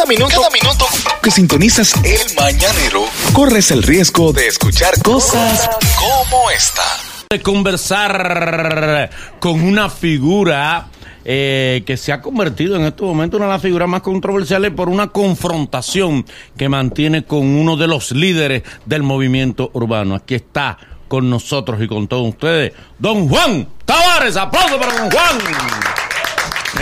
Cada minuto, cada minuto que sintonizas el mañanero, corres el riesgo de escuchar cosas como esta. De conversar con una figura eh, que se ha convertido en este momento en una de las figuras más controversiales por una confrontación que mantiene con uno de los líderes del movimiento urbano. Aquí está con nosotros y con todos ustedes, don Juan Tavares. Aplauso para don Juan.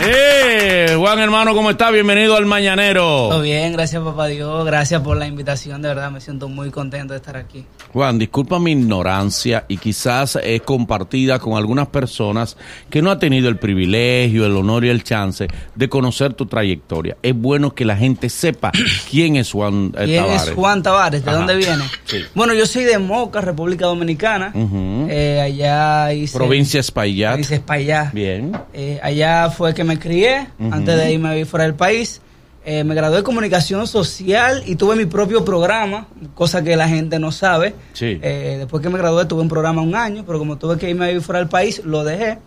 Eh, Juan hermano, ¿cómo está? Bienvenido al Mañanero. Todo bien, gracias papá Dios, gracias por la invitación, de verdad me siento muy contento de estar aquí. Juan, disculpa mi ignorancia y quizás es compartida con algunas personas que no ha tenido el privilegio, el honor y el chance de conocer tu trayectoria. Es bueno que la gente sepa quién es Juan eh, ¿Quién Tavares. es Juan Tavares? ¿De Ajá. dónde viene? Sí. Bueno, yo soy de Moca, República Dominicana. Eh, allá hice... Provincia Espaillat. Dice Espaillat. Bien. Eh, allá fue que me crié, Ujú. antes de irme a vivir fuera del país. Eh, me gradué de comunicación social y tuve mi propio programa, cosa que la gente no sabe. Sí. Eh, después que me gradué tuve un programa un año, pero como tuve que irme a vivir fuera del país, lo dejé.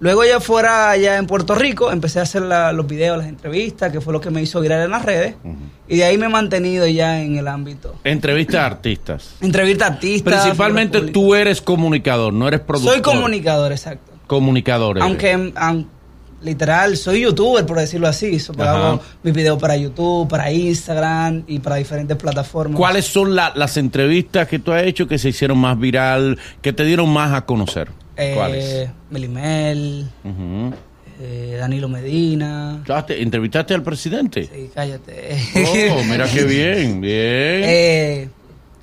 Luego ya fuera allá en Puerto Rico, empecé a hacer la- los videos, las entrevistas, que fue lo que me hizo viral en las redes. Y de ahí me he mantenido ya en el ámbito. Entrevista a artistas. Entrevista a artistas. Principalmente tú eres comunicador, no eres productor. Soy comunicador, exacto. Comunicador. eres. Aunque, am- literal, soy youtuber, por decirlo así. So, pues, hago mis videos para YouTube, para Instagram y para diferentes plataformas. ¿Cuáles son la- las entrevistas que tú has hecho que se hicieron más viral, que te dieron más a conocer? Eh, ¿Cuáles? Melimel, eh, Danilo Medina. Te- ¿Entrevistaste al presidente? Sí, cállate. Oh, mira qué bien, bien. eh,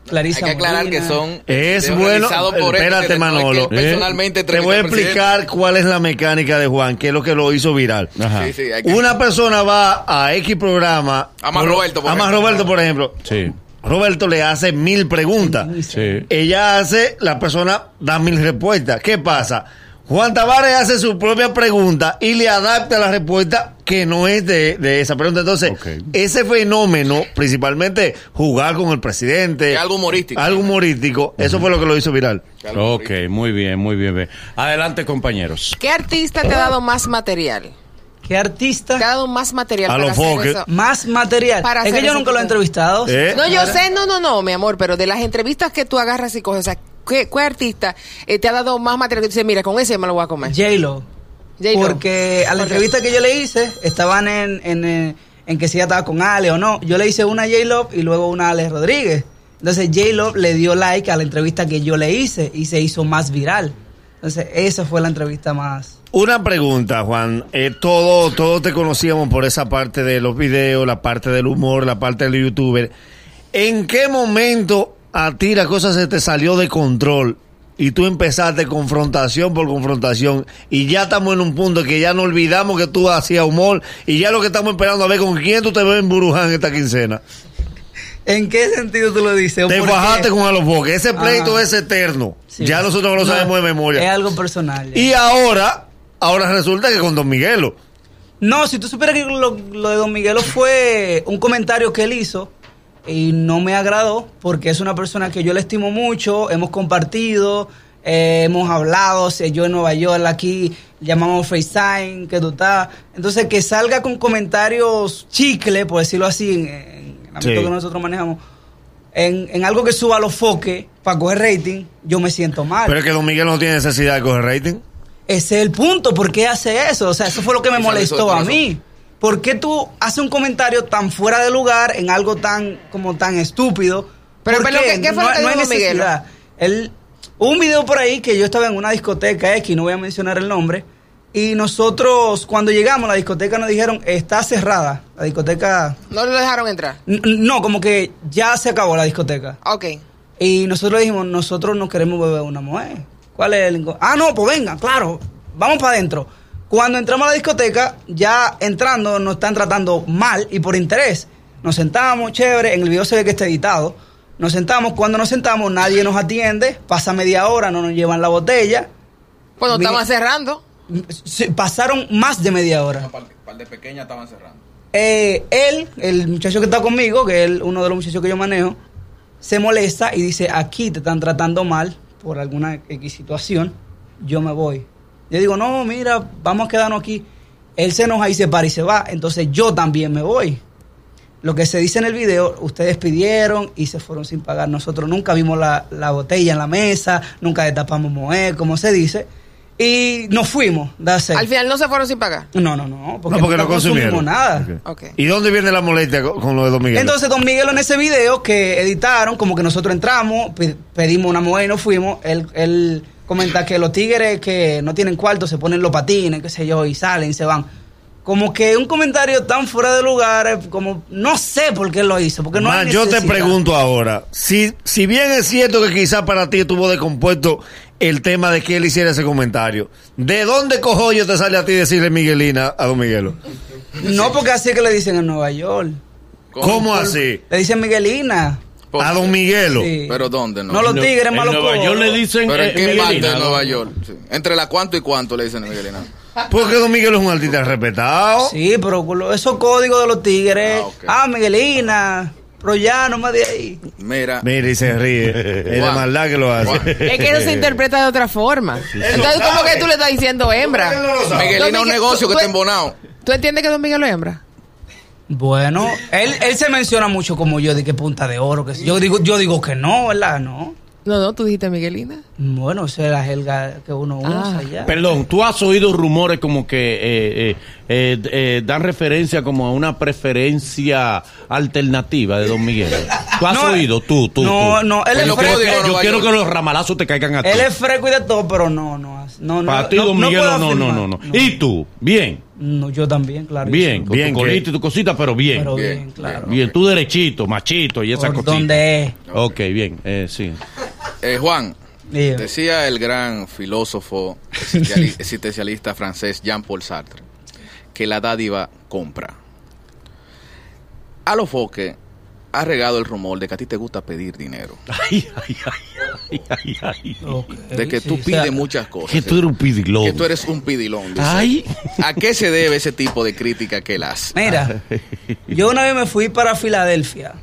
Clarisa Hay que aclarar Molina. que son Es videos bueno. por él, Espérate, que es que Manolo. él personalmente Te voy a explicar cuál es la mecánica de Juan, qué es lo que lo hizo viral. Ajá. Sí, sí, hay que- Una persona va a X programa. A más Roberto, por A más ejemplo. Roberto, por ejemplo. Sí, Roberto le hace mil preguntas. sí. Ella hace, la persona da mil respuestas. ¿Qué pasa? Juan Tavares hace su propia pregunta y le adapta la respuesta que no es de, de esa pregunta. Entonces, ese fenómeno, principalmente jugar con el presidente, Es algo humorístico. algo humorístico, eso fue lo que lo hizo viral. Ok, muy bien, muy bien. bien. Adelante, compañeros. ¿Qué artista te ha dado más material? ¿Qué Te ha artista? dado más material A para los hacer foques. eso? Más material. Para es que yo nunca lo he entrevistado. ¿Eh? No, yo sé, no, no, no, mi amor, pero de las entrevistas que tú agarras y coges, o sea, ¿qué, qué artista eh, te ha dado más material que tú dices, mira, con ese me lo voy a comer? J-Lo. J-Lo. Porque a la entrevista que yo le hice, estaban en, en, eh, en que si ella estaba con Ale o no. Yo le hice una a J-Lo y luego una a Ale Rodríguez. Entonces J-Lo le dio like a la entrevista que yo le hice y se hizo más viral. Entonces esa fue la entrevista más... Una pregunta, Juan. Eh, todo, todos te conocíamos por esa parte de los videos, la parte del humor, la parte del youtuber. ¿En qué momento a ti la cosa se te salió de control y tú empezaste confrontación por confrontación y ya estamos en un punto que ya no olvidamos que tú hacías humor y ya lo que estamos esperando a ver con quién tú te ves en Buruján esta quincena? ¿En qué sentido tú lo dices? ¿O Te bajaste con Alofoque. Ese pleito Ajá. es eterno. Sí. Ya nosotros lo No, sabemos de memoria. Es algo personal. ya. Y ahora, ahora resulta que con Don Miguelo. No, si tú supieras que lo, lo de Don Miguelo fue un comentario que él hizo y no me agradó porque es una persona que yo le estimo mucho, hemos compartido, eh, hemos hablado, si yo en Nueva York aquí llamamos FaceTime, que tú estás. Entonces que salga con comentarios chicle, por decirlo así, en, en el ámbito Sí. que nosotros manejamos, en, en algo que suba los foques para coger rating, yo me siento mal. Pero es que Don Miguel no tiene necesidad de coger rating. Ese es el punto. ¿Por qué hace eso? O sea, eso fue lo que me molestó a eso- mí. ¿Por qué tú haces un comentario tan fuera de lugar en algo tan como tan estúpido? Pero, ¿Por pero, ¿qué- qué fue dijo Don Miguelo? necesidad. Él, hubo un video por ahí que yo estaba en una discoteca X, no voy a mencionar el nombre, y nosotros cuando llegamos a la discoteca nos dijeron, está cerrada, la discoteca... No lo dejaron entrar. No, como que ya se acabó la discoteca. Ok. Y nosotros dijimos, nosotros no queremos beber una mujer. ¿Cuál es el Ah, no, pues venga, claro, vamos para adentro. Cuando entramos a la discoteca, ya entrando nos están tratando mal y por interés. Nos sentamos, chévere, en el video se ve que está editado. Nos sentamos, cuando nos sentamos nadie nos atiende, pasa media hora, no nos llevan la botella. Bueno, Mira- estamos cerrando. Pasaron más de media hora. Una par, par de pequeñas estaban cerrando. Eh, él, el muchacho que está conmigo, que es uno de los muchachos que yo manejo, se molesta y dice, aquí te están tratando mal por alguna X situación, yo me voy. Yo digo, no, mira, vamos a quedarnos aquí. Él se enoja y se para y se va, entonces yo también me voy. lo que se dice en el video, ustedes pidieron y se fueron sin pagar. Nosotros nunca vimos la, la botella en la mesa, nunca destapamos moed, como se dice. Y nos fuimos, that's it. Al final no se fueron sin pagar. No, no, no, porque, no, porque no consumieron. consumimos nada. ¿Y dónde viene la molestia con, con lo de Don Miguel? Entonces, Don Miguel en ese video que editaron, como que nosotros entramos, pe- pedimos una mujer y nos fuimos, él, él comenta que los tigres que no tienen cuarto se ponen los patines, qué sé yo, y salen, se van. Como que un comentario tan fuera de lugar, eh, como no sé por qué lo hizo, porque no hay yo te pregunto ahora, si, si bien es cierto que quizás para ti estuvo descompuesto el tema de que él hiciera ese comentario, ¿de dónde cojoyo te sale a ti decirle Miguelina a Don Miguelo? No, porque así es que le dicen en Nueva York. ¿Cómo así? Le dicen Miguelina. ¿Por A? Don Miguelo. Sí. ¿Pero dónde no? No los tigres en malos Nueva York le dicen ¿Pero en qué parte de ¿no? Nueva York? Sí. Entre la cuánto y cuánto le dicen a Miguelina. Porque Don Miguelo es un artista respetado. Sí, pero con lo- esos códigos de los tigres. Ah, ok. Ah, Miguelina. Pero ya, no más de ahí. Mira, Mira, y se ríe. Es de Juan. maldad que lo hace. Juan. Es que eso se interpreta de otra forma. Entonces, ¿cómo que tú le estás diciendo hembra? Miguelina es un Miguel- negocio que está embonado. ¿Tú entiendes que Don Miguel es hembra? Bueno, él, él se menciona mucho como yo, de que punta de oro. que yo digo yo digo que no, ¿verdad? No. No, no, tú dijiste Miguelina. Bueno, esa es la jerga que uno Ah. usa ya. Perdón, tú has oído rumores como que eh, eh, eh, eh, dan referencia como a una preferencia alternativa de Don Miguel. ¿Tú has No, oído? Tú, tú. no, tú. no, él yo es quiero, fresco. que, yo quiero que los ramalazos te caigan a ti. Él es fresco y de todo, pero no, no. No, no, Para ti, no, Don no Miguel, no, no, afirmar. no, no, ¿Y tú? Bien, No, yo también, claro. bien. Con Bien, tu que- colita y tu cosita, pero bien. Pero Bien, bien, claro. Bien, tú derechito, machito y esa cosita. donde es. Ok, bien, eh, sí. Eh, Juan, Dígame. decía el gran filósofo existenciali- existencialista francés Jean-Paul Sartre que la dádiva compra. A lo foque ha regado el rumor de que a ti te gusta pedir dinero. Ay, ay, ay, ay, ay, ay. Ok, De que sí, tú o pides sea, muchas cosas. Que tú eres un pidilón. Que tú eres un pidilón. dice. Ay. ¿A qué se debe ese tipo de crítica que él hace? Mira, yo una vez me fui para Filadelfia.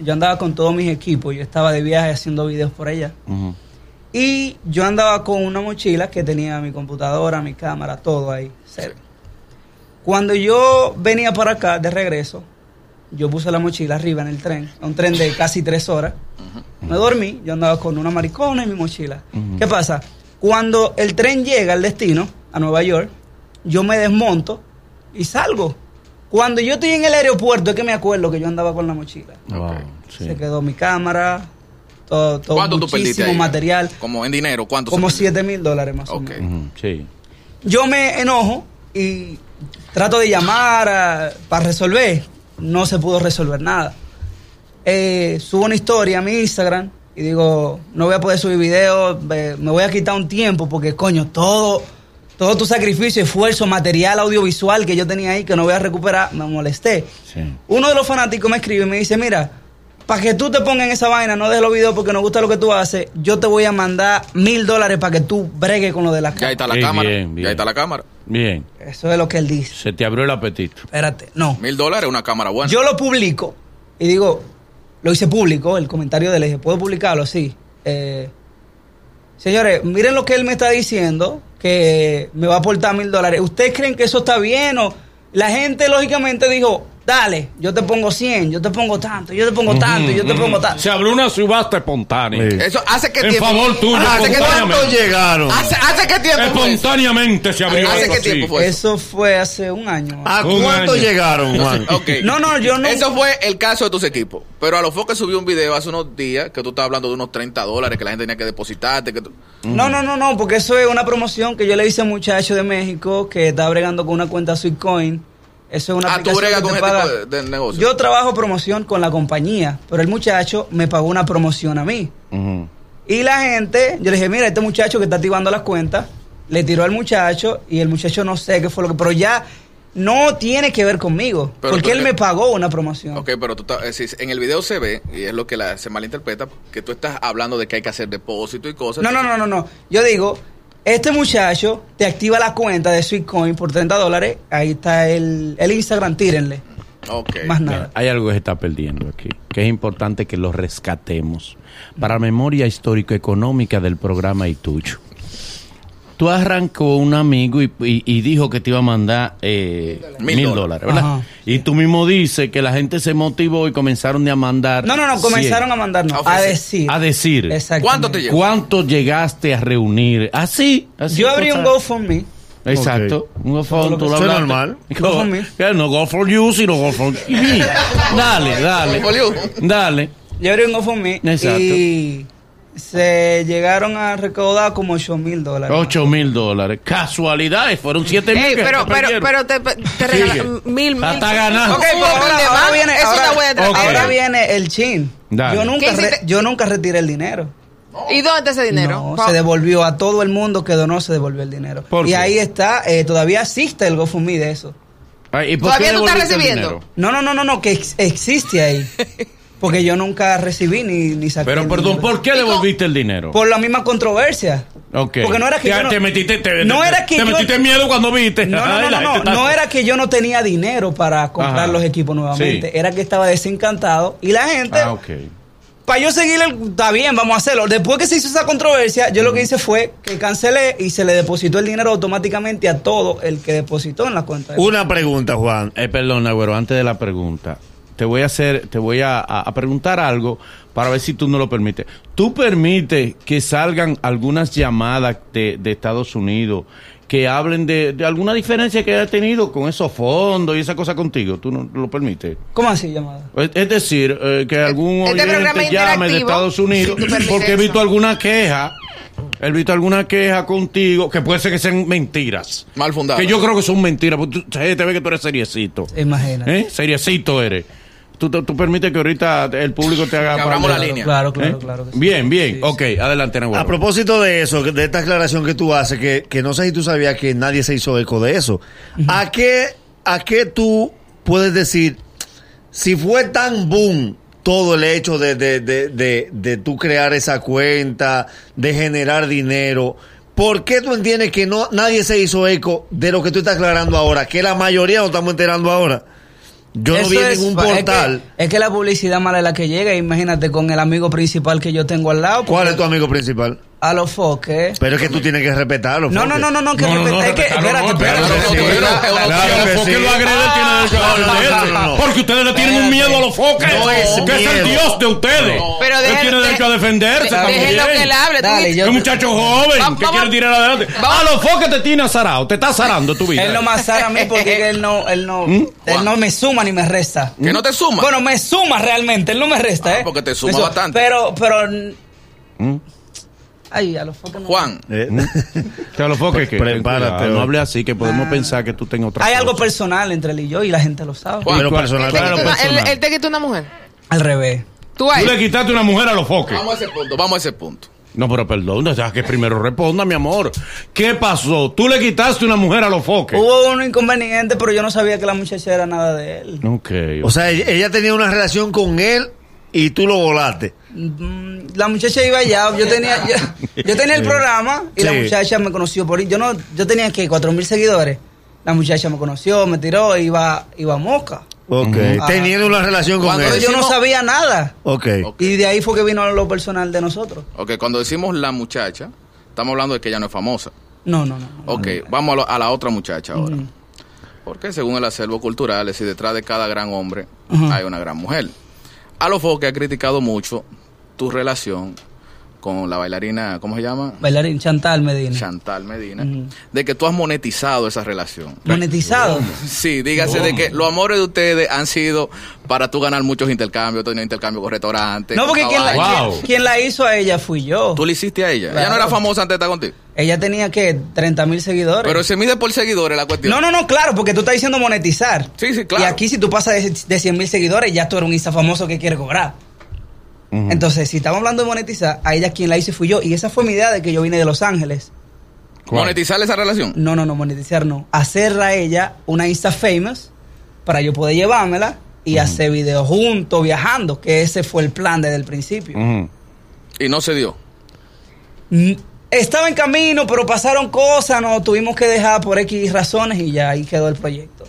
Yo andaba con todos mis equipos. Yo estaba de viaje haciendo videos por allá. Y yo andaba con una mochila que tenía mi computadora, mi cámara, todo ahí. Cuando yo venía para acá de regreso, yo puse la mochila arriba en el tren, un tren de casi tres horas. Me dormí, yo andaba con una maricona y mi mochila. ¿Qué pasa? Cuando el tren llega al destino, a Nueva York, yo me desmonto y salgo. Cuando yo estoy en el aeropuerto es que me acuerdo que yo andaba con la mochila. Wow, sí. Se quedó mi cámara, todo, todo ¿Cuánto tú perdiste muchísimo ahí? material. Como en dinero, ¿cuánto? Como se perdió? 7 mil dólares más o menos. Ujú, Sí. Yo me enojo y trato de llamar a- para resolver. No se pudo resolver nada. Eh, subo una historia a mi Instagram y digo, no voy a poder subir videos, eh, me voy a quitar un tiempo porque, coño, todo, todo tu sacrificio, esfuerzo, material audiovisual que yo tenía ahí que no voy a recuperar, me molesté. Sí. Uno de los fanáticos me escribe y me dice, mira, para que tú te pongas en esa vaina, no dejes los videos porque nos gusta lo que tú haces, yo te voy a mandar mil dólares para que tú bregues con lo de la Ya ahí está la Bien, cámara. bien, bien. Ya está la cámara. Bien. Eso es lo que él dice. Se te abrió el apetito. Espérate, no. Mil dólares, una cámara buena. Yo lo publico y digo, lo hice público, el comentario de él, dije, ¿puedo publicarlo? Sí. Eh, señores, miren lo que él me está diciendo, que me va a aportar mil dólares. ¿Ustedes creen que eso está bien o...? La gente, lógicamente, dijo, dale, yo te pongo 100, yo te pongo tanto, yo te pongo tanto, yo te pongo tanto. Se abrió una subasta espontánea. Sí. Eso hace que En tiempo. favor tuyo, ¿Hace qué espontáneamente. ¿Cuántos llegaron? ¿Hace, hace qué tiempo fue eso? Espontáneamente se abrió ¿Hace qué tiempo fue eso? Eso fue hace un año. ¿A Un cuántos año. llegaron, Juan? Ok. No, no, yo no- Eso fue el caso de tus equipos. Pero a lo que subió un video hace unos días que tú estabas hablando de unos 30 dólares que la gente tenía que depositarte. Que tú- No, no, no, no, porque eso es una promoción que yo le hice a un muchacho de México que está bregando con una cuenta Sweetcoin. Eso es una Ah, tú aplicación bregas que con te ese paga. tipo de- de negocio. Yo trabajo promoción con la compañía, pero el muchacho me pagó una promoción a mí. Y la gente, yo le dije, mira, este muchacho que está activando las cuentas, le tiró al muchacho y el muchacho no sé qué fue lo que, pero ya no tiene que ver conmigo, Pero porque él me pagó una promoción. Ok, pero tú estás- en el video se ve, y es lo que la- se malinterpreta, que tú estás hablando de que hay que hacer depósito y cosas. No, no, no, no, no. Yo digo, este muchacho te activa la cuenta de Sweetcoin por 30 dólares. Ahí está el, el Instagram, tírenle. Ok. Más nada. Hay algo que se está perdiendo aquí, que es importante que lo rescatemos para memoria histórico-económica del programa y tuyo. Tú arrancó un amigo y, y- y dijo que te iba a mandar eh, Mil mil dólares. ¿verdad? Ajá. Y tú mismo dices que la gente se motivó y comenzaron a mandar. No, no, no, comenzaron a mandarnos, A decir. A decir. ¿Cuánto te llegó? ¿Cuánto llegaste a reunir? Así, así. Yo abrí un GoFundMe. Exacto. Un GoFundMe. tú lo hablaste. normal. Go- GoFundMe. que No go for you, sino go for me. Dale, dale. Dale. Yo abrí un GoFundMe. Exacto. Y se llegaron a recaudar como 8 mil dólares. 8 mil dólares. Casualidades, fueron 7 mil. Pero, te pero, pero te, te regalan mil, mil. Hasta ganar. Ok, Hubo pero ahora, viene, ahora, no ahora el chin. Dale. Yo ¿Qué nunca, re- yo nunca retiré el dinero. ¿Y dónde está ese dinero? No, se devolvió a todo el mundo que donó, se devolvió el dinero. ¿Por y qué? ahí está, eh, todavía existe el GoFundMe de eso. Ay, ¿y por ¿Todavía qué tú estás recibiendo? No, no, no, no, no, que ex- existe ahí. Porque yo nunca recibí ni, ni saqué. Pero perdón. ¿por qué devolviste el dinero? Por la misma controversia. Ok. Porque no era que te, yo no- te metiste, te, no te- era que te yo- metiste miedo cuando viste. No, no, no, no, no, no era que yo no tenía dinero para comprar Ajá. los equipos nuevamente. Sí. Era que estaba desencantado y la gente, Ah, ok. para yo seguir, el, está bien, vamos a hacerlo. Después que se hizo esa controversia, yo lo que hice fue que cancelé y se le depositó el dinero automáticamente a todo el que depositó en la cuenta. de- Una pregunta, Juan. Eh, perdona, güero, antes de la pregunta. Te voy a hacer, te voy a, a- a preguntar algo para ver si tú no lo permites. ¿Tú permites que salgan algunas llamadas de, de Estados Unidos que hablen de, de alguna diferencia que haya tenido con esos fondos y esa cosa contigo? ¿Tú no lo permites? ¿Cómo así llamada? Es, es decir, eh, que algún Este oyente llame de. Estados Unidos porque he visto alguna queja. He visto alguna queja contigo que puede ser que sean mentiras. Mal fundadas. Que yo creo que son mentiras. Porque tú, te ve que tú eres seriecito. Imagínate. ¿Eh? Seriecito eres. Tú, tú, tú permites que ahorita el público te haga... Abramos la línea. Claro, claro, ¿Eh? claro. que sí. Bien, bien. Sí, ok, adelante, Nahuel. A propósito de eso, de esta aclaración que tú haces, que, que no sé si tú sabías que nadie se hizo eco de eso. ¿A qué, ¿A qué tú puedes decir, si fue tan boom todo el hecho de, de, de, de, de tú crear esa cuenta, de generar dinero, ¿por qué tú entiendes que no nadie se hizo eco de lo que tú estás aclarando ahora? Que la mayoría nos estamos enterando ahora. Yo no Eso vi en es- ningún es que- portal. Es que, la publicidad mala es la que llega. Imagínate con el amigo principal que yo tengo al lado. ¿Cuál es tu amigo principal? A los foques. Pero es que tú tienes que respetarlo. No, no, no, no, no, que No, no, no, respeta- es que, espérate, no, espérate. lo agreden, tiene derecho a no, no, defenderse. no, no. Porque ustedes le tienen un miedo a los foques. No es que es el dios de ustedes. Pero Él tiene derecho a defenderse de- también. que él hable. Es un muchacho joven Vamos- que vamos- quiere tirar adelante. vamos- A los foques te tiene azarado, te está azarando tu vida. Él no me azara a mí porque él no, él no, ¿Mm? él no me suma ni me resta. Que no te suma. Bueno, me suma realmente, él no me resta, Ah, ¿eh? porque te suma bastante. Pero, pero. ¿Mm? Ay, a los no. Juan, Eh, Que a los foques que. Prepárate, No hable así que podemos Ah. pensar que tú tengas otra Hay algo personal entre él y yo y la gente lo sabe. Juan, Pero ¿Cuál- personal, te una- él- te quitó una mujer. Al revés. Tú le quitaste una mujer a los foques. vamos a ese punto, vamos a ese punto. No, pero perdón, deja que primero responda, mi amor. ¿Qué pasó? Tú le quitaste una mujer a los foques. Hubo un inconveniente, pero yo no sabía que la muchacha era nada de él. Ok. O sea, ella tenía una relación con él y tú lo volaste. Mm, La muchacha iba allá, yo tenía, yo, yo tenía el programa y la muchacha me conoció por. Yo no, yo tenía que cuatro mil seguidores. La muchacha me conoció, me tiró, iba, iba a mosca. Ok. Ujú. Teniendo una relación con él. Pero yo no sabía nada. Ok. Y de ahí fue que vino lo personal de nosotros. Ok, cuando decimos la muchacha, estamos hablando de que ella no es famosa. No, no, no. no. Ok, vamos a, lo- a la otra muchacha ahora. Porque según el acervo cultural, es decir, detrás de cada gran hombre hay una gran mujer. A lo que ha criticado mucho tu relación con la bailarina, ¿cómo se llama? Bailarín Chantal Medina. Chantal Medina, de que tú has monetizado esa relación. Monetizado. Sí, dígase de que los amores de ustedes han sido para tú ganar muchos intercambios, tener intercambios con restaurantes. No, porque quien la, caballos. Wow. quien- quien la hizo a ella fui yo. Tú le hiciste a ella. Ella no era famosa antes de estar contigo. Ella tenía que 30 mil seguidores. Pero se mide por seguidores la cuestión. No, no, no, claro, porque tú estás diciendo monetizar. Sí, sí, claro. Y aquí si tú pasas de, de 100 mil seguidores, ya tú eres un Insta famoso que quiere cobrar. Entonces, si estamos hablando de monetizar, a ella quien la hice fui yo. Y esa fue mi idea de que yo vine de Los Ángeles. ¿Cuál? Monetizar esa relación. No, no, no, monetizar no. Hacerla a ella una Insta famous para yo poder llevármela y hacer videos juntos, viajando, que ese fue el plan desde el principio. Y no se dio. Mm, Estaba en camino, pero pasaron cosas, nos tuvimos que dejar por X razones y ya ahí quedó el proyecto.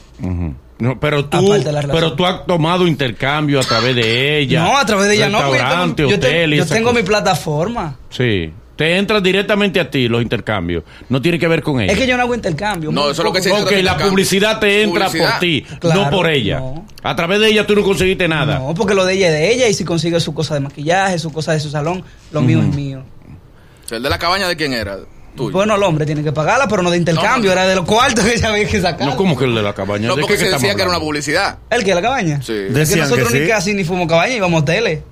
No, pero tú, pero tú has tomado intercambio a través de ella. no, a través de ella no. yo tengo- yo, te- hotel y yo esa tengo cosa. mi plataforma. Sí. Te entra directamente a ti los intercambios. No tiene que ver con ella. Es que yo no hago intercambio. No, eso es lo que se dice Ok, la publicidad te entra Publicidad. por ti, Claro, no por ella. no. A través de ella tú no conseguiste nada. No, porque lo de ella es de ella y si consigue su cosa de maquillaje, su cosa de su salón, lo mío es mío. ¿El de la cabaña de quién era? Tuyo. Bueno, el hombre tiene que pagarla, pero no de intercambio, No, no. era de los cuartos que ella había que sacar. No como que el de la cabaña. no, ¿De porque qué se que decía que era una publicidad. ¿El que la cabaña? Sí. Es que Decían nosotros que ni sí. así ni fuimos cabaña, íbamos tele.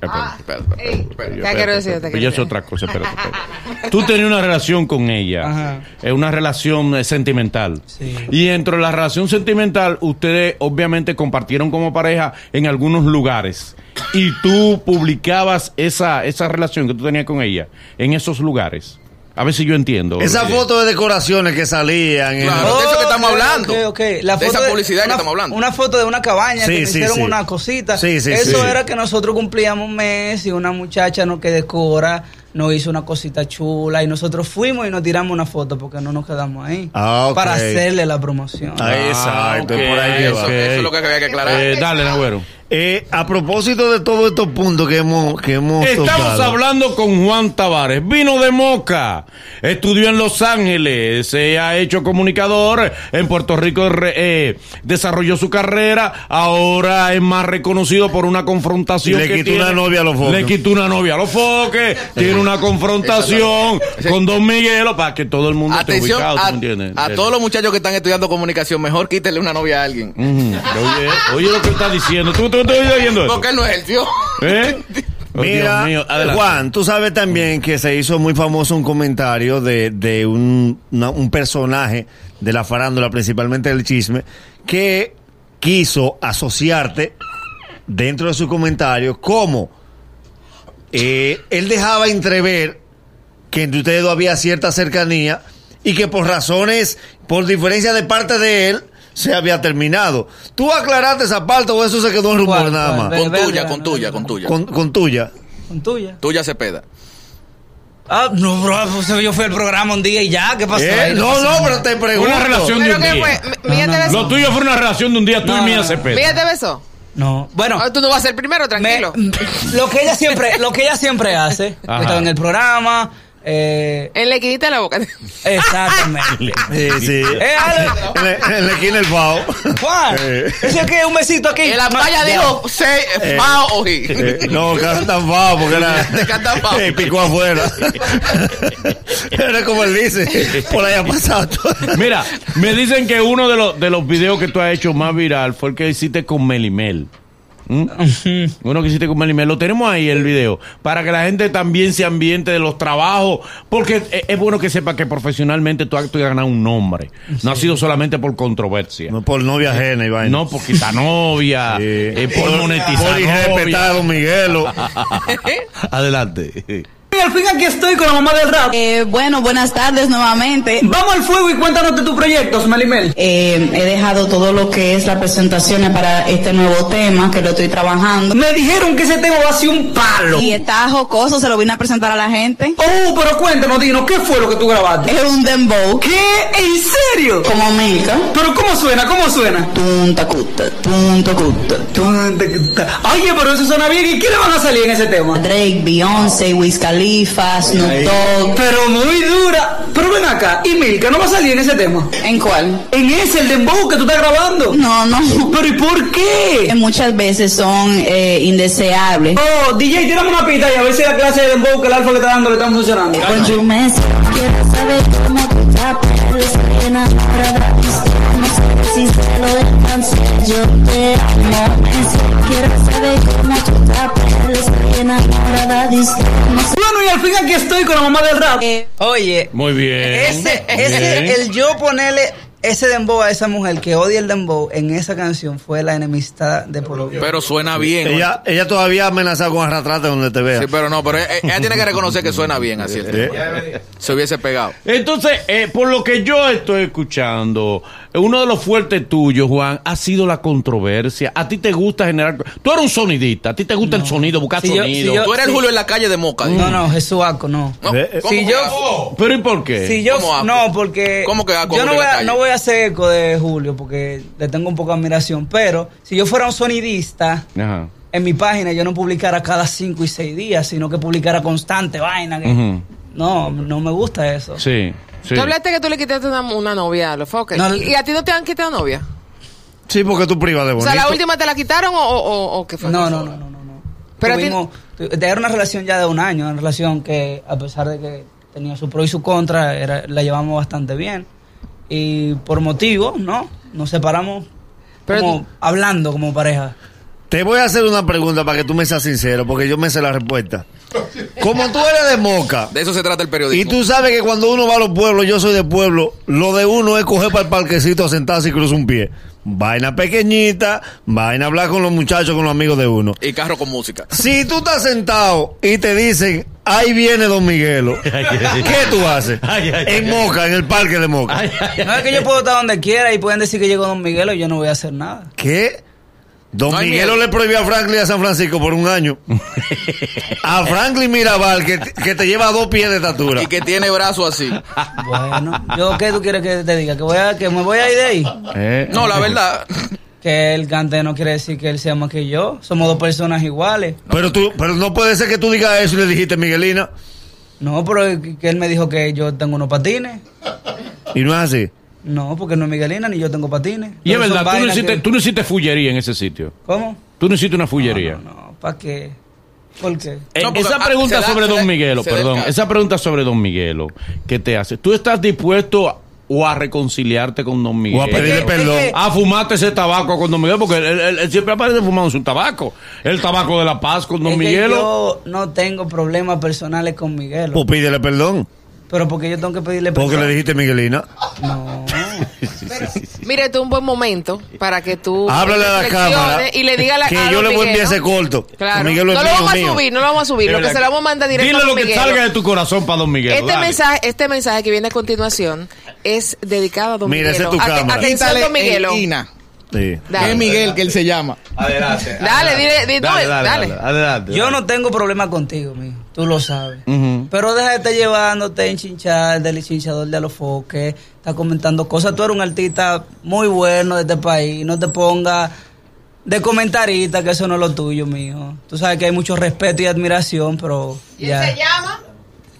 Espera, Espera, Ey, espera, espera. ¿qué espérate, quiero decir? espérate, ¿Qué ya es otra cosa, espérate, espérate. Tú tenías una relación con ella, Ajá. es una relación eh, sentimental. Sí. Y dentro de la relación sentimental, ustedes obviamente compartieron como pareja en algunos lugares. Y tú publicabas esa, esa relación que tú tenías con ella en esos lugares. A ver si yo entiendo. Esa Sí. foto de decoraciones que salían. en- Claro. de eso que estamos ok, hablando. ok, ok. La De foto esa publicidad que una- estamos hablando. Una foto de una cabaña Sí, que sí, hicieron sí. una cosita. Sí, sí, Eso sí. era que nosotros cumplíamos un mes y una muchacha nos que decora nos hizo una cosita chula y nosotros fuimos y nos tiramos una foto porque no nos quedamos ahí. Ah, ok. Para hacerle la promoción. Ah, exacto, ok, por ahí que Eso, va. eso es lo que había que aclarar. Eh, dale, Nagüero. Eh, a propósito de todos estos puntos que hemos, que hemos Estamos tocado. hablando con Juan Tavares, vino de Moca, estudió en Los Ángeles, se ha hecho comunicador, en Puerto Rico eh, desarrolló su carrera, ahora es más reconocido por una confrontación. Le que quitó tiene- una novia a los foques. Le quitó una novia a los foques, tiene una confrontación con Don Miguelo para que todo el mundo Atención esté ubicado, ¿tú a, me entiendes? a todos los muchachos que están estudiando comunicación, mejor quítele una novia a alguien. Oye, oye lo que está diciendo, ¿tú, tú, tú estás oyendo eso? Porque él no es el tío. ¿Eh? Oh, Mira. Juan, tú sabes también que se hizo muy famoso un comentario de, de un, una- un personaje de la farándula, principalmente del chisme, que quiso asociarte dentro de su comentario como eh, él dejaba entrever que entre ustedes dos había cierta cercanía y que por razones, por diferencia de parte de él, se había terminado. ¿Tú aclaraste esa parte o eso se quedó en rumor ¿Cuál, nada cuál? más? Con tuya, con tuya, con tuya. Con, con tuya. Con tuya. Tuya Cepeda. Ah, no, bro, pues yo fui al programa un día y ya, ¿qué pasó? Eh, no, no, pero te pregunto. Una relación de ¿Pero un qué día. Lo tuyo fue una relación de un día, tú No, y mía no, se no. pega. ¿Mía te besó? No, bueno. Ah, Tú no vas a ser el primero, me- tranquilo. lo que ella siempre, lo que ella siempre hace, Ajá. estaba en el programa, eh, En la esquinita de la boca. exactamente. Sí, sí. Eh, En la- esquina del. Juan, Eh. ese que un besito aquí. En la playa dijo, se, Eh. o. Eh, no, cantan Pau porque era. Eh, picó afuera. Era como él dice. Por ahí ha pasado todo. Mira, me dicen que uno de los, de los videos que tú has hecho más viral fue el que hiciste con Melimel. ¿Mm? Uno que hiciste con Melimel. Lo tenemos ahí el video. Para que la gente también se ambiente de los trabajos. Porque es, es bueno que sepa que profesionalmente tú has, ganado un nombre. No ha sido solamente por controversia. No, por novia ajena y vaina. No por quitar novia, Sí. eh, por monetizar Por irrespetar a don Miguelo. Adelante. Y al fin aquí estoy con la mamá del rap. Eh, bueno, buenas tardes nuevamente. Vamos al fuego y cuéntanos de tus proyectos, Melimel. Eh, he dejado todo lo que es las presentaciones para este nuevo tema que lo estoy trabajando. Me dijeron que ese tema va a ser un palo. Y está jocoso, se lo vine a presentar a la gente. Oh, pero cuéntanos, dinos, ¿qué fue lo que tú grabaste? Es un dembow ¿Qué? ¿En serio? como Milka. ¿Pero cómo suena? ¿Cómo suena? Tunta cuta, tunta cuta, tunta. Oye, pero eso suena bien. ¿Y quiénes van a salir en ese tema? Drake, Beyoncé, Wiz Khalifa, Snoop Dogg. Pero muy dura. Pero ven acá, ¿y Milka no va a salir en ese tema? ¿En cuál? En ese, el dembow que tú estás grabando. No, no. ¿Pero y por qué? Que muchas veces son eh, indeseables. Oh, DJ, tirame una pista y a ver si la clase de dembow que el alfa le está dando le está funcionando. Con mesa, quiero saber cómo tú de ti. No sé si se lo yo te amo. Cómo estoy enamorada de Bueno, y al fin aquí estoy con la mamá del rap. Eh, Oye, Muy bien. ese, Bien. ese, el yo ponerle ese dembow a esa mujer que odia el dembow en esa canción fue la enemistad de por vida. Pero suena bien. Ella, ella todavía amenaza con arrastrarte donde te vea. Sí, pero no, pero ella, ella tiene que reconocer que suena bien así el tema. Se hubiese pegado. Entonces, eh, por lo que yo estoy escuchando, eh, uno de los fuertes tuyos, Juan, ha sido la controversia. A ti te gusta generar... Tú eres un sonidista, a ti te gusta el sonido, buscar Si yo- sonido. si yo- Tú eres el. Julio en la calle de Moca. No, no, Jesús Aco, no. No, Eh, ¿cómo si yo-? ¿Pero y por qué? Si yo, no, porque ¿Cómo que Aco yo no voy, a, no voy a hacer eco de Julio porque le tengo un poco de admiración, pero si yo fuera un sonidista, Ajá. en mi página yo no publicara cada cinco y seis días, sino que publicara constante vaina. que-. No, no me gusta eso. Sí, sí. Tú hablaste que tú le quitaste una, una novia a los foques. No, ¿Y a ti no te han quitado novia? Sí, porque tú privas de O bonito. sea, ¿la última te la quitaron o, o, o- o qué fue? No, no, no, no, no. no. Pero Tuvimos- tu- era una relación ya de un año, una relación que a pesar de que tenía su pro y su contra, era, la llevamos bastante bien. Y por motivo, ¿no? Nos separamos Pero como tú- hablando como pareja. Te voy a hacer una pregunta para que tú me seas sincero, porque yo me sé la respuesta. Como tú eres de Moca, De eso se trata el y periodismo. tú sabes que cuando uno va a los pueblos, yo soy de pueblo, lo de uno es coger para el parquecito, sentarse y cruzar un pie. Vaina pequeñita, vaina hablar con los muchachos, con los amigos de uno. Y carro con música. Si tú estás sentado y te dicen, ahí viene Don Miguelo, ¿qué tú haces? Ay, ay, en ay. Moca, en el parque de Moca. Ay, ay, ay. No es que yo puedo estar donde quiera y pueden decir que llegó Don Miguelo y yo no voy a hacer nada. ¿Qué? Don No Miguelo le prohibió a Franklin a San Francisco por un año. a Franklin Mirabal, que, que te lleva dos pies de estatura. Y que tiene brazo así. Bueno, yo qué tú quieres que te diga, que voy a, que me voy a ir de ahí. Eh, No, la verdad. Que él cante no quiere decir que él sea más que yo. Somos dos personas iguales. Pero tú, pero no puede ser que tú digas eso y le dijiste Miguelina. No, pero que él me dijo que yo tengo unos patines. Y no es así. No, porque no es Miguelina ni yo tengo patines. Y es verdad, tú no, hiciste, que- tú no hiciste fullería en ese sitio. ¿Cómo? Tú no hiciste una fullería. No, no, ¿para qué? ¿Por qué? Eh, No, porque, esa pregunta da- sobre da- Don Miguelo, perdón, esa pregunta sobre Don Miguelo que te hace, ¿tú estás dispuesto a- o a reconciliarte con Don Miguel? O a pedirle perdón. A fumarte ese tabaco con Don Miguel, porque él, él- él siempre aparece fumando su tabaco. El tabaco de la paz con Don Es Miguelo. yo no tengo problemas personales con Miguelo. Pues pídele perdón. Pero porque yo tengo que pedirle Porque perdón. le dijiste Miguelina. No. Mire, este es un buen momento para que tú Háblale a la cámara. y le diga a la que a yo le voy a enviar ese corto. Claro. No lo mío, vamos a mío. subir, no lo vamos a subir. Lo que se lo vamos a mandar directo Dile a lo que salga de tu corazón para Don Miguel. Este dale. mensaje, este mensaje que viene a continuación es dedicado a Don Mira, Miguelo. es tu cámara. Atención, Don. Sí. Dale. Es Miguel que él se llama. Adelante. Dale, dile, di- no, Dale, dale, dale, dale, adelante. Yo no tengo problema contigo, mijo. Tú lo sabes. Pero deja de estar llevándote en chinchar del chinchador de Alofoque. Está comentando cosas. Tú eres un artista muy bueno de este país. No te pongas de comentarista, que eso no es lo tuyo, mijo. Tú sabes que hay mucho respeto y admiración, pero ya. llama?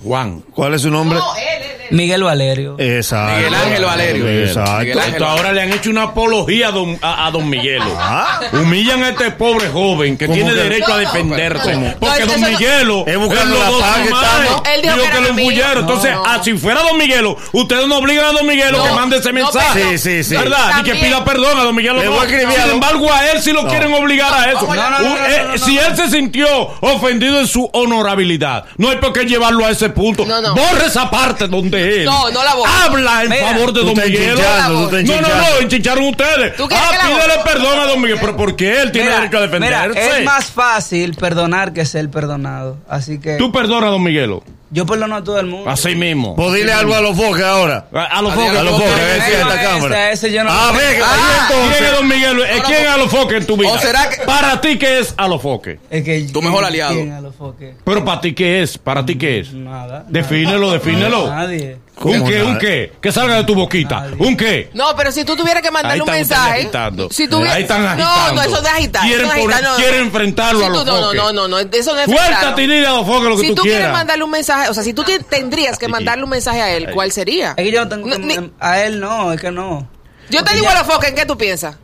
Juan. ¿Cuál es su nombre? No, él, él, él. Miguel Valerio. Exacto. Miguel Ángel Valerio. Exacto. Miguel Ángel. Esto ahora le han hecho una apología a Don, a, a don Miguelo. Ah. Humillan a este pobre joven que ¿Cómo tiene que? derecho a No, no, defenderse. ¿cómo? Porque No, Don no- Miguelo Es buscando él la lo paz que más. estamos. Él dijo que lo enemigo. embullaron. Entonces, No. ah, si fuera Don Miguelo, ustedes no obligan a Don Miguelo No. que mande ese No, mensaje. pero- Sí, sí, sí. ¿Verdad? Y que pida perdón a Don Miguelo. Le no. voy a escribir a Sin embargo, a él sí lo No. quieren obligar a eso. No, no, no, no, no, eh, no, no, si no. él se sintió ofendido en su honorabilidad, no hay por qué llevarlo a ese punto. No, no. Borre esa parte donde él No, no la borre. habla en Mira, favor de Don estás No, no, no, enchincharon ustedes. ¿Tú quieres Ah, que pídele perdón a Don Miguel, pero porque él tiene Mira, derecho a defenderse. mira, es más fácil perdonar que ser perdonado. Así que Tú perdona a Don Miguelo. Yo perdono a todo el mundo. Así mismo. Pues dile algo a los foques ahora. A, a los foques. A los Foques, a ver si a esta ese- cámara. no- A ver, Ah, ahí ¿Quién es. Don Miguelo? Eh, ¿Quién es a los foques en tu vida? ¿O será que- Para ti, ¿qué es a los foques? Es que Tu mejor aliado. ¿quién a los foques? Pero para ti, ¿qué es? ¿Para ti, qué es? Nada. Defínelo, defínelo. Nadie. ¿Un ¿Cómo qué? ¿Un qué? Que salga de tu boquita. ¿Un qué? No, pero si tú tuvieras que mandarle un mensaje. Si Ahí están No, agitando. no, eso de agitar. Quieren eso de agitar, no, no. quieren enfrentarlo Si a tú- los no, no, foques. no, no, no, eso no es Suéltate y enfrentarlo. dile a los foques lo que Si tú tú quieres quieras. mandarle un mensaje, o sea, si tú te- tendrías que mandarle un mensaje a él, ¿cuál sería? Es que yo no tengo No, que- ni- A él no, es que no. Yo te Porque digo ya- a los focos, ¿en qué tú piensas?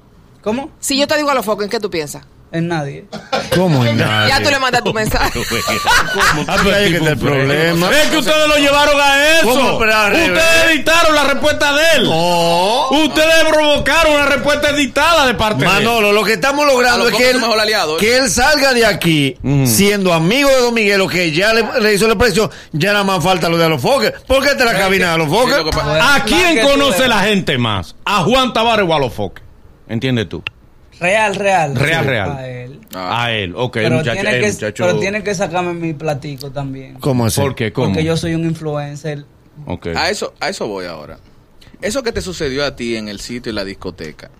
¿Cómo? Si yo te digo a los focos, ¿en qué tú piensas? En nadie. ¿Cómo en Ya tú le mandas tu mensaje. Ah, pero ahí que está el problema. Es que ustedes lo llevaron a eso. ¿Cómo? Ustedes editaron la respuesta de él. No. Ustedes provocaron una respuesta editada de parte de él. Manolo, lo que estamos logrando es que él, mejor aliado, ¿eh? que él salga de aquí Ujú. siendo amigo de Don Miguelo, que ya le, le hizo la presión, ya nada más falta lo de los foques. ¿Por qué te la cabina de los Sí, lo que foques? pasa- ¿A quién conoce la gente más? ¿A Juan Tavares o a los foques? ¿Entiendes tú? Real, real. Real, Sí, real. A él. Ah. A él, ok, Pero, muchacho. tiene eh, que, muchacho. pero tiene que sacarme mi platico también. ¿Cómo así? ¿Por qué? ¿Cómo? Porque yo soy un influencer. Ok. A eso, a eso voy ahora. Eso que te sucedió a ti en el sitio y la discoteca,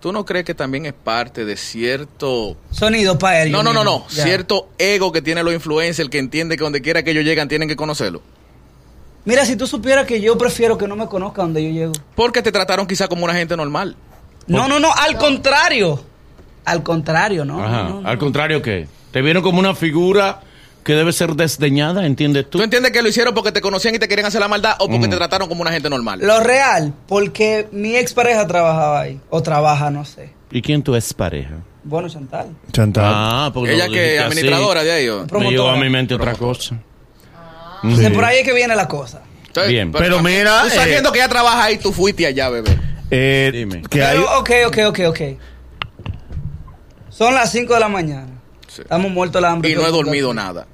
¿tú no crees que también es parte de cierto... Sonido para él. No, no, no, no. Ya. Cierto ego que tienen los influencers que entiende que donde quiera que ellos llegan tienen que conocerlo? Mira, si tú supieras que yo prefiero que no me conozca donde yo llego. Porque te trataron quizá como una gente normal. No, no, no, al contrario. Al contrario, no. Ajá. no, no, Al contrario, ¿qué? Te vieron como una figura que debe ser desdeñada, ¿entiendes tú? ¿Tú entiendes que lo hicieron porque te conocían y te querían hacer la maldad o porque te trataron como una gente normal? Lo real, porque mi expareja trabajaba ahí. O trabaja, no sé. ¿Y quién tú es pareja? Bueno, Chantal. Chantal. Ah, porque Ella que administradora así. de ahí. ¿o? Me llegó a mi mente otra cosa. Entonces, por ahí es que viene la cosa. Entonces, Bien. Pero mira, Tú eh, sabiendo que ella trabaja ahí, tú fuiste allá, bebé. Eh, Dime. que hay, Pero, ok, ok, ok, ok. Son las 5 de la mañana. Sí. Estamos muertos de hambre. Y no he dormido aquí. nada.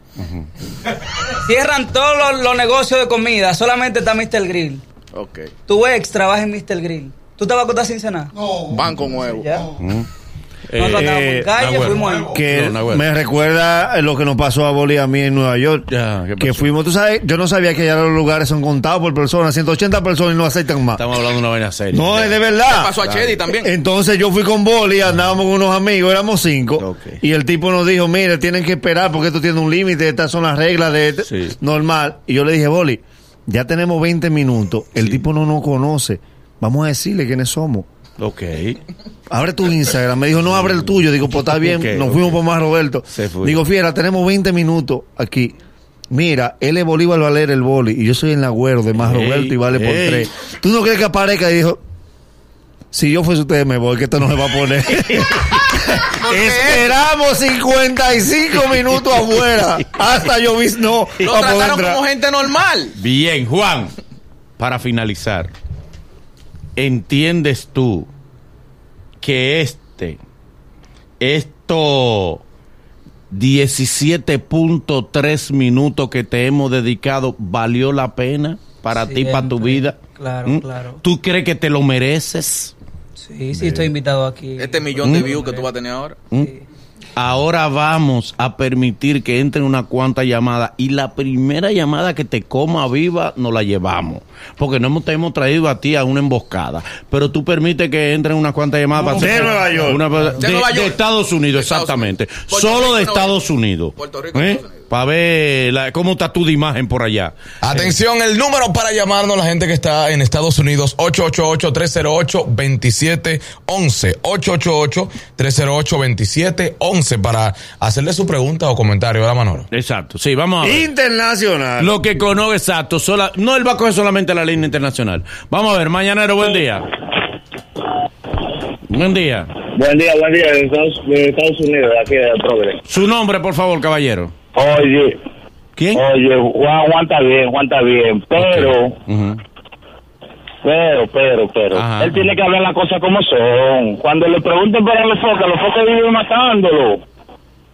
Cierran todos los, los negocios de comida. Solamente está Mr. Grill. Ok. Tu ex trabaja en Mr. Grill. ¿Tú te vas a acostar sin cenar? Van con huevo. Ya. Eh, Nosotros eh, en calle, Nahuel. fuimos ahí. que No, me recuerda lo que nos pasó a Boli y a mí en Nueva York. Ya, ¿qué que fuimos, tú sabes, yo no sabía que ya los lugares son contados por personas, 180 personas y no aceptan más. Estamos hablando de una vaina seria. No, es de ¿Qué verdad. pasó a Chedi también? Entonces yo fui con Boli, andábamos con unos amigos, éramos cinco, y el tipo nos dijo, mire, tienen que esperar porque esto tiene un límite, estas son las reglas de este- Sí. normal. Y yo le dije, Boli, ya tenemos 20 minutos, el tipo no nos conoce, vamos a decirle quiénes somos. Ok. Abre tu Instagram. Me dijo, no abre el tuyo. Digo, pues está bien. Nos fuimos por más Roberto. Se fue. Digo, fiera, tenemos 20 minutos aquí. Mira, él es Bolívar Valer el boli y yo soy el Agüero de más Roberto y vale por tres. ¿Tú no crees que aparezca? Y dijo, si yo fuese usted me voy, que esto no se va a poner. Esperamos 55 minutos afuera. Hasta yo vi, no, Lo trataron como gente normal. Bien, Juan, para finalizar, ¿entiendes tú que este, esto 17.3 minutos que te hemos dedicado valió la pena para ti, para tu Siempre. vida? Claro, ¿Mm? claro. ¿Tú crees que te lo mereces? Sí, sí, estoy invitado aquí. Este millón Mm. de views que tú vas a tener ahora. Sí. Ahora vamos a permitir que entren una cuanta llamada y la primera llamada que te coma viva nos la llevamos. Porque no hemos, te hemos traído a ti a una emboscada. Pero tú permites que entren una cuanta llamada para De hacer- Nueva York. una- de, De Nueva de York. Estados Unidos, De Estados exactamente. Unidos. Solo Rico, de. Estados Unidos. Puerto Rico, Unidos. Para ver la- cómo está tu de imagen por allá. Atención, el número para llamarnos la gente que está en Estados Unidos, 888-308-2711. 888-308-2711 para hacerle su pregunta o comentario, ¿verdad, Manolo? Exacto. Sí, vamos a ver. Internacional. Lo que conoce exacto. Sola, no, él va a coger solamente la línea internacional. Vamos a ver, mañanero, buen día. Buen día. Buen día, buen día, de Estados, de Estados Unidos, de aquí de Progres. Su nombre, por favor, caballero. Oye, ¿Quién? oye, Juan, Juan está bien, Juan está bien, pero, pero, pero, pero, Ajá. él tiene que hablar las cosas como son. Cuando le pregunten por el foca, los focos viven matándolo,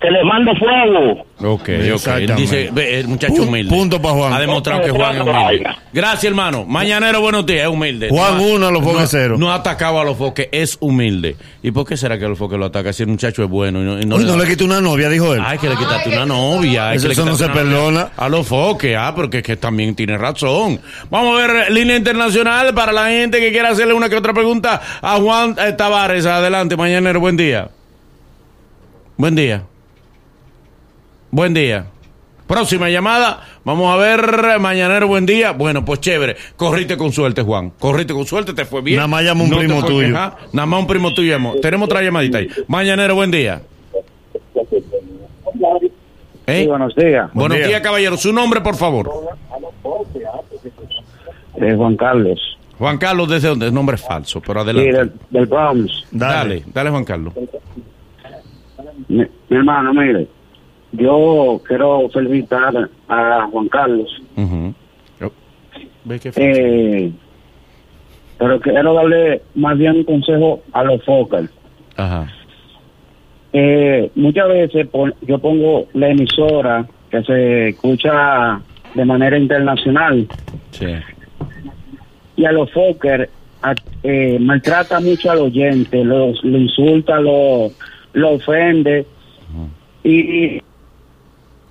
que le mande fuego. Ok, ok. Dice, ve, el muchacho Pu- humilde. punto pa' Juan. Ha demostrado que Juan es humilde. Gracias, hermano. Mañanero, buenos días, es humilde. Juan No ha- uno a los no- foques cero. No ha atacado a los foques, es humilde. ¿Y por qué será que a los foques lo ataca si el muchacho es bueno y no, y no Uy, le no da- le quité una novia, dijo él. Ay, que le quitaste una novia. ay, Eso- que le eso no quitaste se una novia perdona. A los foques, ah, porque es que también tiene razón. Vamos a ver eh, línea internacional para la gente que quiera hacerle una que otra pregunta a Juan eh, Tavares. Adelante, mañanero, buen día. Buen día. Buen día. Próxima llamada. Vamos a ver, mañanero, buen día. Bueno, pues chévere. Corriste con suerte, Juan. Corriste con suerte, te fue bien. Nada más llama un te primo tuyo. quejar. Nada más un primo tuyo. llamó. Tenemos otra llamadita ahí. Mañanero, buen día. ¿Eh? buenos días, Buenos día. días, caballero. Su nombre, por favor. eh, Juan Carlos, Juan Carlos, ¿desde dónde? Es nombre falso, pero sí, adelante. del, del Bronx. Dale. Dale. dale, Juan Carlos. Mi, mi hermano, mire, yo quiero felicitar a Juan Carlos. Oh, eh, pero quiero darle más bien un consejo a los focals. Ajá. Eh, muchas veces yo pongo la emisora que se escucha de manera internacional Sí. y a los Fokker eh, maltrata mucho al oyente, los, lo insulta, lo, lo ofende y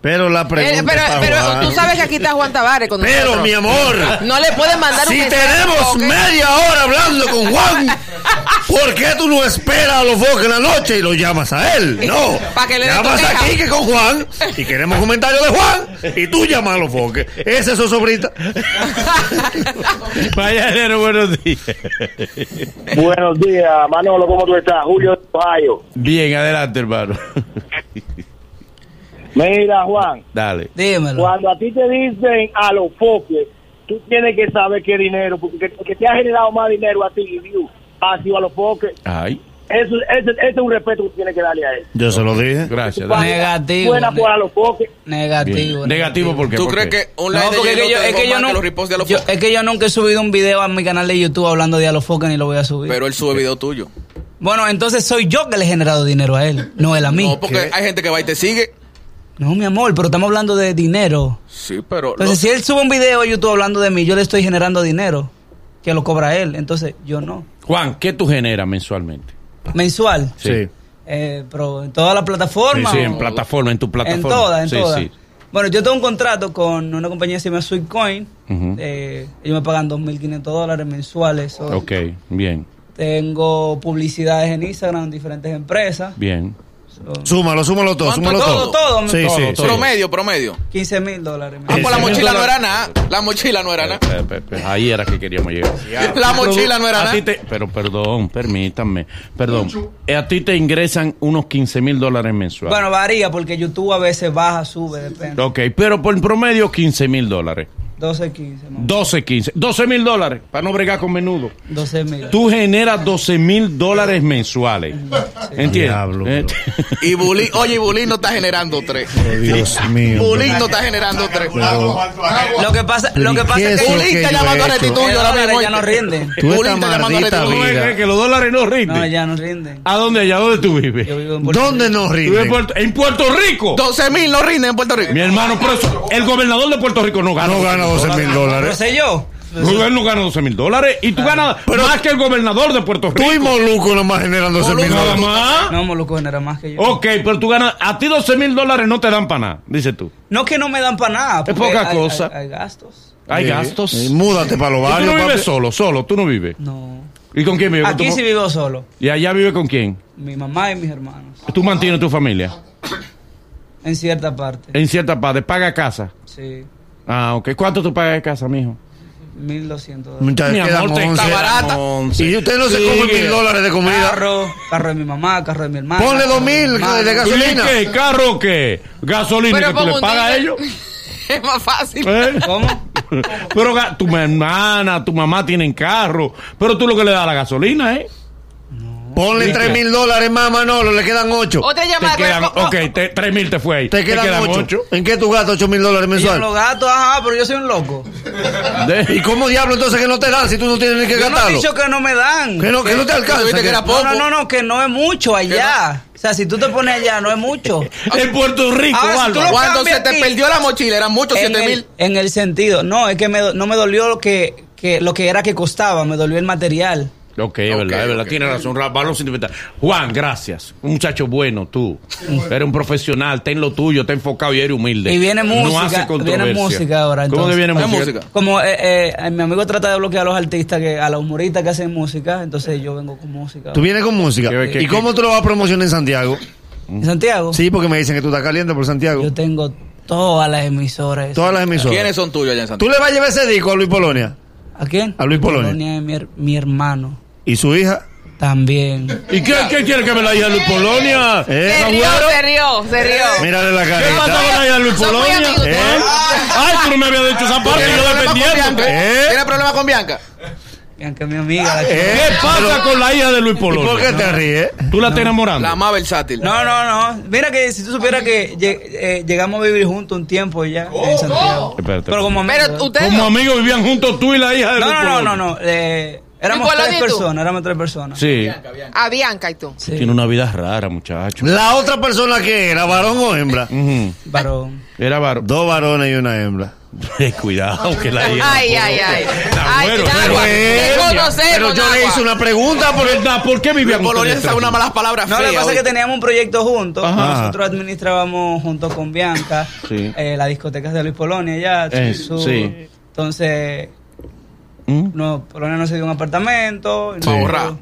Pero la Eh, pregunta pero, tú sabes que aquí está Juan Tavares con Pero, nosotros. mi amor, No le pueden mandar un si tenemos media hora hablando con Juan, ¿por qué tú no esperas a los foques en la noche y lo llamas a él? No. Pa' que le llamas aquí que con Juan y queremos comentarios de Juan y tú llamas a los foques. Esa es su sobrita. Mañanero, buenos días. buenos días Manolo, ¿cómo tú estás? Julio de Ohio. Bien, adelante, hermano. Mira, Juan, Dale. Dímelo. cuando a ti te dicen a los foques, tú tienes que saber qué dinero, porque que, que te ha generado más dinero a ti ha sido a los foques. Ay, Eso, ese, ese es un respeto que tú tienes que darle a él. Yo se lo dije. gracias. Negativo. Buena por a los foques. Negativo. Negativo porque ¿Tú crees que un live No, de porque es que yo, es que no, que los reposts de los yo- foques? es que yo nunca he subido un video a mi canal de YouTube hablando de Alofoca ni lo voy a subir. Pero él sube video tuyo. bueno, entonces soy yo que le he generado dinero a él, no él a mí. No, porque hay gente que va y te sigue. No, mi amor, pero estamos hablando de dinero. Sí, pero... Entonces, si él sube un video a YouTube hablando de mí, yo le estoy generando dinero que lo cobra él. Entonces, yo no. Juan, ¿qué tú generas mensualmente? Mensual. Sí. Eh, pero en todas las Sí, plataformas. sí, o- en plataforma, en tu En plataforma. todas, en Sí, todas. sí. Bueno, yo tengo un contrato con una compañía que se llama Sweetcoin. Ujú. Eh, ellos me pagan 2.500 dólares mensuales. So, Ok, bien, Tengo publicidades en Instagram en diferentes empresas. bien. Súmalo, súmalo todo, ¿Cuánto súmalo todo. todo? Todo, Sí, todo, sí, todo. Promedio, promedio. 15 mil dólares. Ah, pues la mochila no era nada. La mochila no era nada. Ahí era que queríamos llegar. La mochila no era nada. pero perdón, permítanme. Perdón. Eh, A ti te ingresan unos 15 mil dólares mensuales. Bueno, varía porque YouTube a veces baja, sube, depende. Ok, pero por promedio 15 mil dólares. 12, 15, ¿no? 12, 15. 12 mil dólares para no bregar con menudo. 12 mil. Tú generas 12 mil dólares mensuales. ¿Entiendes? Diablo, Eh, Y Bulín, oye, y Bulín no está generando tres. Oh, Dios mío. Bulín no está generando tres. Lo que pasa, lo que ¿Y pasa es que Bulín está llamando a los ahora dólares mismo. ya no rinden. Tú Bulín está llamando a maldita restituyo. ¿Tú ves vida. que los dólares no rinden? No, ya no rinden. ¿A dónde allá? ¿Dónde tú vives? Yo vivo en Puerto ¿Dónde Rico. nos ¿Tú vives rinde? en Puerto, en Puerto Rico. 12 mil no rinden en Puerto Rico. Mi hermano, por eso, el gobernador de Puerto Rico no gana. No gana 12 mil Pero dólares. sé yo. Él no gana 12 mil dólares y tú ganas más que el gobernador de Puerto Rico. Tú y Moluco nomás generando 12 mil Nada dólares. más. No, Moluco genera más que yo. Ok, pero tú ganas, a ti 12 mil dólares no te dan para nada, dices tú. No que no me dan para nada. porque poca hay- cosa. Hay, hay gastos. Hay Sí. gastos. Múdate para los Y tú barrios, no vives papi. solo, solo, tú no vives. No. ¿Y con quién vives? ¿Con Aquí sí vivo solo. ¿Y allá vive con quién? Mi mamá y mis hermanos. ¿Tú mantienes tu familia? En cierta parte. En cierta parte, paga casa. Sí. Ah, ok. ¿Cuánto tú pagas de casa, mijo? 1200 dólares. Muchachos, Mi quedan amor, te 11. está barata. once. Y usted no se Sí, come mil dólares de comida. Carro, carro de mi mamá, carro de mi hermana. Ponle carro dos mi mil hermano. de ¿Y gasolina. qué? ¿Carro qué? ¿Gasolina Pero que tú como le un pagas a ellos? Es más fácil. ¿Eh? ¿Cómo? Pero ga- tu hermana, tu mamá tienen carro, pero tú lo que le das a la gasolina, ¿eh? Ponle ¿Y tres qué? mil dólares más, Manolo, le quedan ocho. Otra Te quedan, ok, te- tres mil te fue ahí. Te quedan, ocho. ¿En qué tú gastas ocho mil dólares Y yo mensual? los gatos, ajá, pero yo soy un loco. De- ¿Y cómo diablo entonces que no te dan si tú no tienes ni que Yo no he gastarlo? dicho que no me dan. Que no, que no te alcanza. Tuviste que era que- poco. No, no, no, que no es mucho allá. O sea, si tú te pones allá, no es mucho. en Puerto Rico, Ahora, si lo Cuando se te aquí, perdió la mochila, eran muchos, en 7 el, mil. en el sentido, no, es que me do- no me dolió lo que, que lo que era que costaba, me dolió el material. Ok, es verdad, es verdad, ok. tiene razón, Ra- valor sentimental. Juan, gracias. Un muchacho bueno, tú. Eres un profesional, ten lo tuyo, ten enfocado y eres humilde. Y viene No música, hace controversia. viene música ahora, ¿Cómo que viene ¿Qué música? música? Como eh, eh, mi amigo trata de bloquear a los artistas, que a los humoristas que hacen música, entonces yo vengo con música. Tú vienes con música. ¿Qué- qué- ¿Y cómo tú lo vas a promocionar en Santiago? ¿En Santiago? Sí, porque me dicen que tú estás caliente por Santiago. Yo tengo todas las emisoras. Todas las emisoras. ¿Quiénes son tuyos allá en ¿Tú Santiago? le vas a llevar ese disco a Luis Polonia? ¿A quién? A Luis Polonia. es mi, her- mi hermano. ¿Y su hija? También. ¿Y qué, qué quiere que me la hija Luis Polonia? ¿Eh? Se rió, se rió, se rió. Mírale la ¿Qué pasa con la hija Luis Polonia? ¿Eh? Ay, tú no me habías dicho esa parte, ¿Tienes yo problema con defendiendo. Bianca? ¿Eh? ¿Tienes problema con Bianca? Bianca es mi amiga. la ¿Eh? ¿Qué pasa con la hija de Luis ¿Y por qué Polonia? te ríes? ¿Tú la estás enamorando? La más versátil. No, no, no. Mira que si tú supieras que lleg- eh, llegamos a vivir juntos un tiempo ya en Santiago. Pero como amigos. Pero ustedes. Como amigos vivían juntos tú y la hija de No, Luis no, no, Polonia. no, no. Eh, éramos tres personas, éramos tres personas. Sí. A Bianca y tú. Sí. Tiene una vida rara, muchacho. La otra persona que era, varón o hembra. Varón. Era varón. Dos varones y una hembra. Eh, Cuidado, que la hija. Ay, ay, ay. Ay, pero- Pero yo le hice una pregunta por el... ¿Verdad? ¿Por qué vivían Luis Polonia sabe unas malas palabras No, lo que pasa es que teníamos un proyecto juntos. Ajá. Nosotros administrábamos junto con Bianca Sí. eh, las discotecas de Luis Polonia ya. Eh, sí. Entonces, ¿Mm? no, Polonia no se dio un apartamento. y Sí. no- Ahorrar.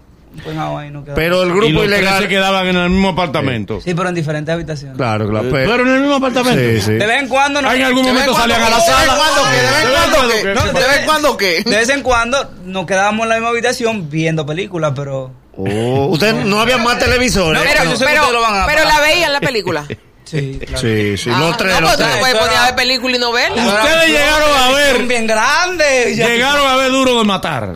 Pues no, ahí no quedó. Pero el Y grupo tres ilegal... se quedaban en el mismo apartamento. Sí, pero en diferentes habitaciones. Claro, claro. Eh, pero- Pero en el mismo apartamento. Sí, sí. De vez en cuando no. Ah, en algún ¿De vez momento en cuando salían a la qué? ¿De vez sala. en cuando qué? ¿De vez en cuando qué? ¿De vez en cuando qué? De vez en cuando nos quedábamos en la misma habitación viendo películas, pero. Oh, usted no había más televisores. No, Pero, la veían la película. Sí, claro. Sí, sí, Ah, los tres, no, los pues, tú tres. puedes poner a ver película y novela. Ustedes llegaron a Son ver, bien grandes. llegaron a ver Duro de Matar.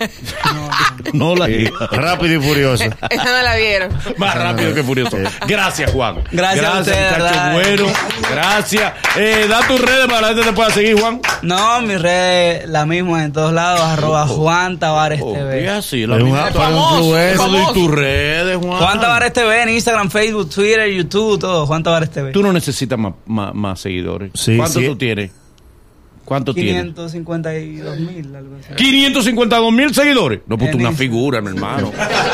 No la Rápido y furioso. Esa no la vieron. Más rápido que furioso. Gracias, Juan. Gracias a ustedes, muchacho bueno. Gracias. Eh, da tus redes para que la gente te pueda seguir, Juan. No, mi red la misma en todos lados, arroba Juan Tavares Oh, TV. así, la Es misma. para un famoso. Pero famoso. y tus redes, Juan. Juan Tavares TV en Instagram, Facebook, Twitter, YouTube, todo. Juan Tavares TV. Tú no necesitas más, más, más seguidores. Sí, ¿Cuánto sí. tú tienes? ¿Cuánto tienes? 552 mil, algo así. 552 mil seguidores. No, pues tú una figura, mi hermano.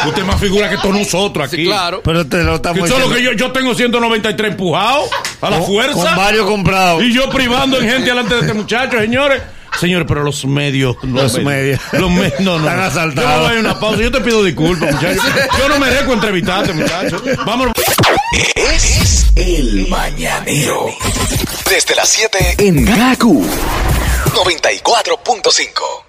Usted es más figura que todos nosotros aquí. Sí, claro. Pero te lo Que estamos solo que yo, yo tengo 193 empujados a la Con- fuerza. Con varios comprados. Y yo privando en gente delante de este muchacho, señores. Señores, pero los medios. Los medios. Los medios. No, no. Están asaltados. Yo me voy a una pausa. Yo te pido disculpas, muchachos. Yo no merezco entrevistarte, muchachos. Vamos. Es el mañanero. Desde las 7 en Gaku 94.5.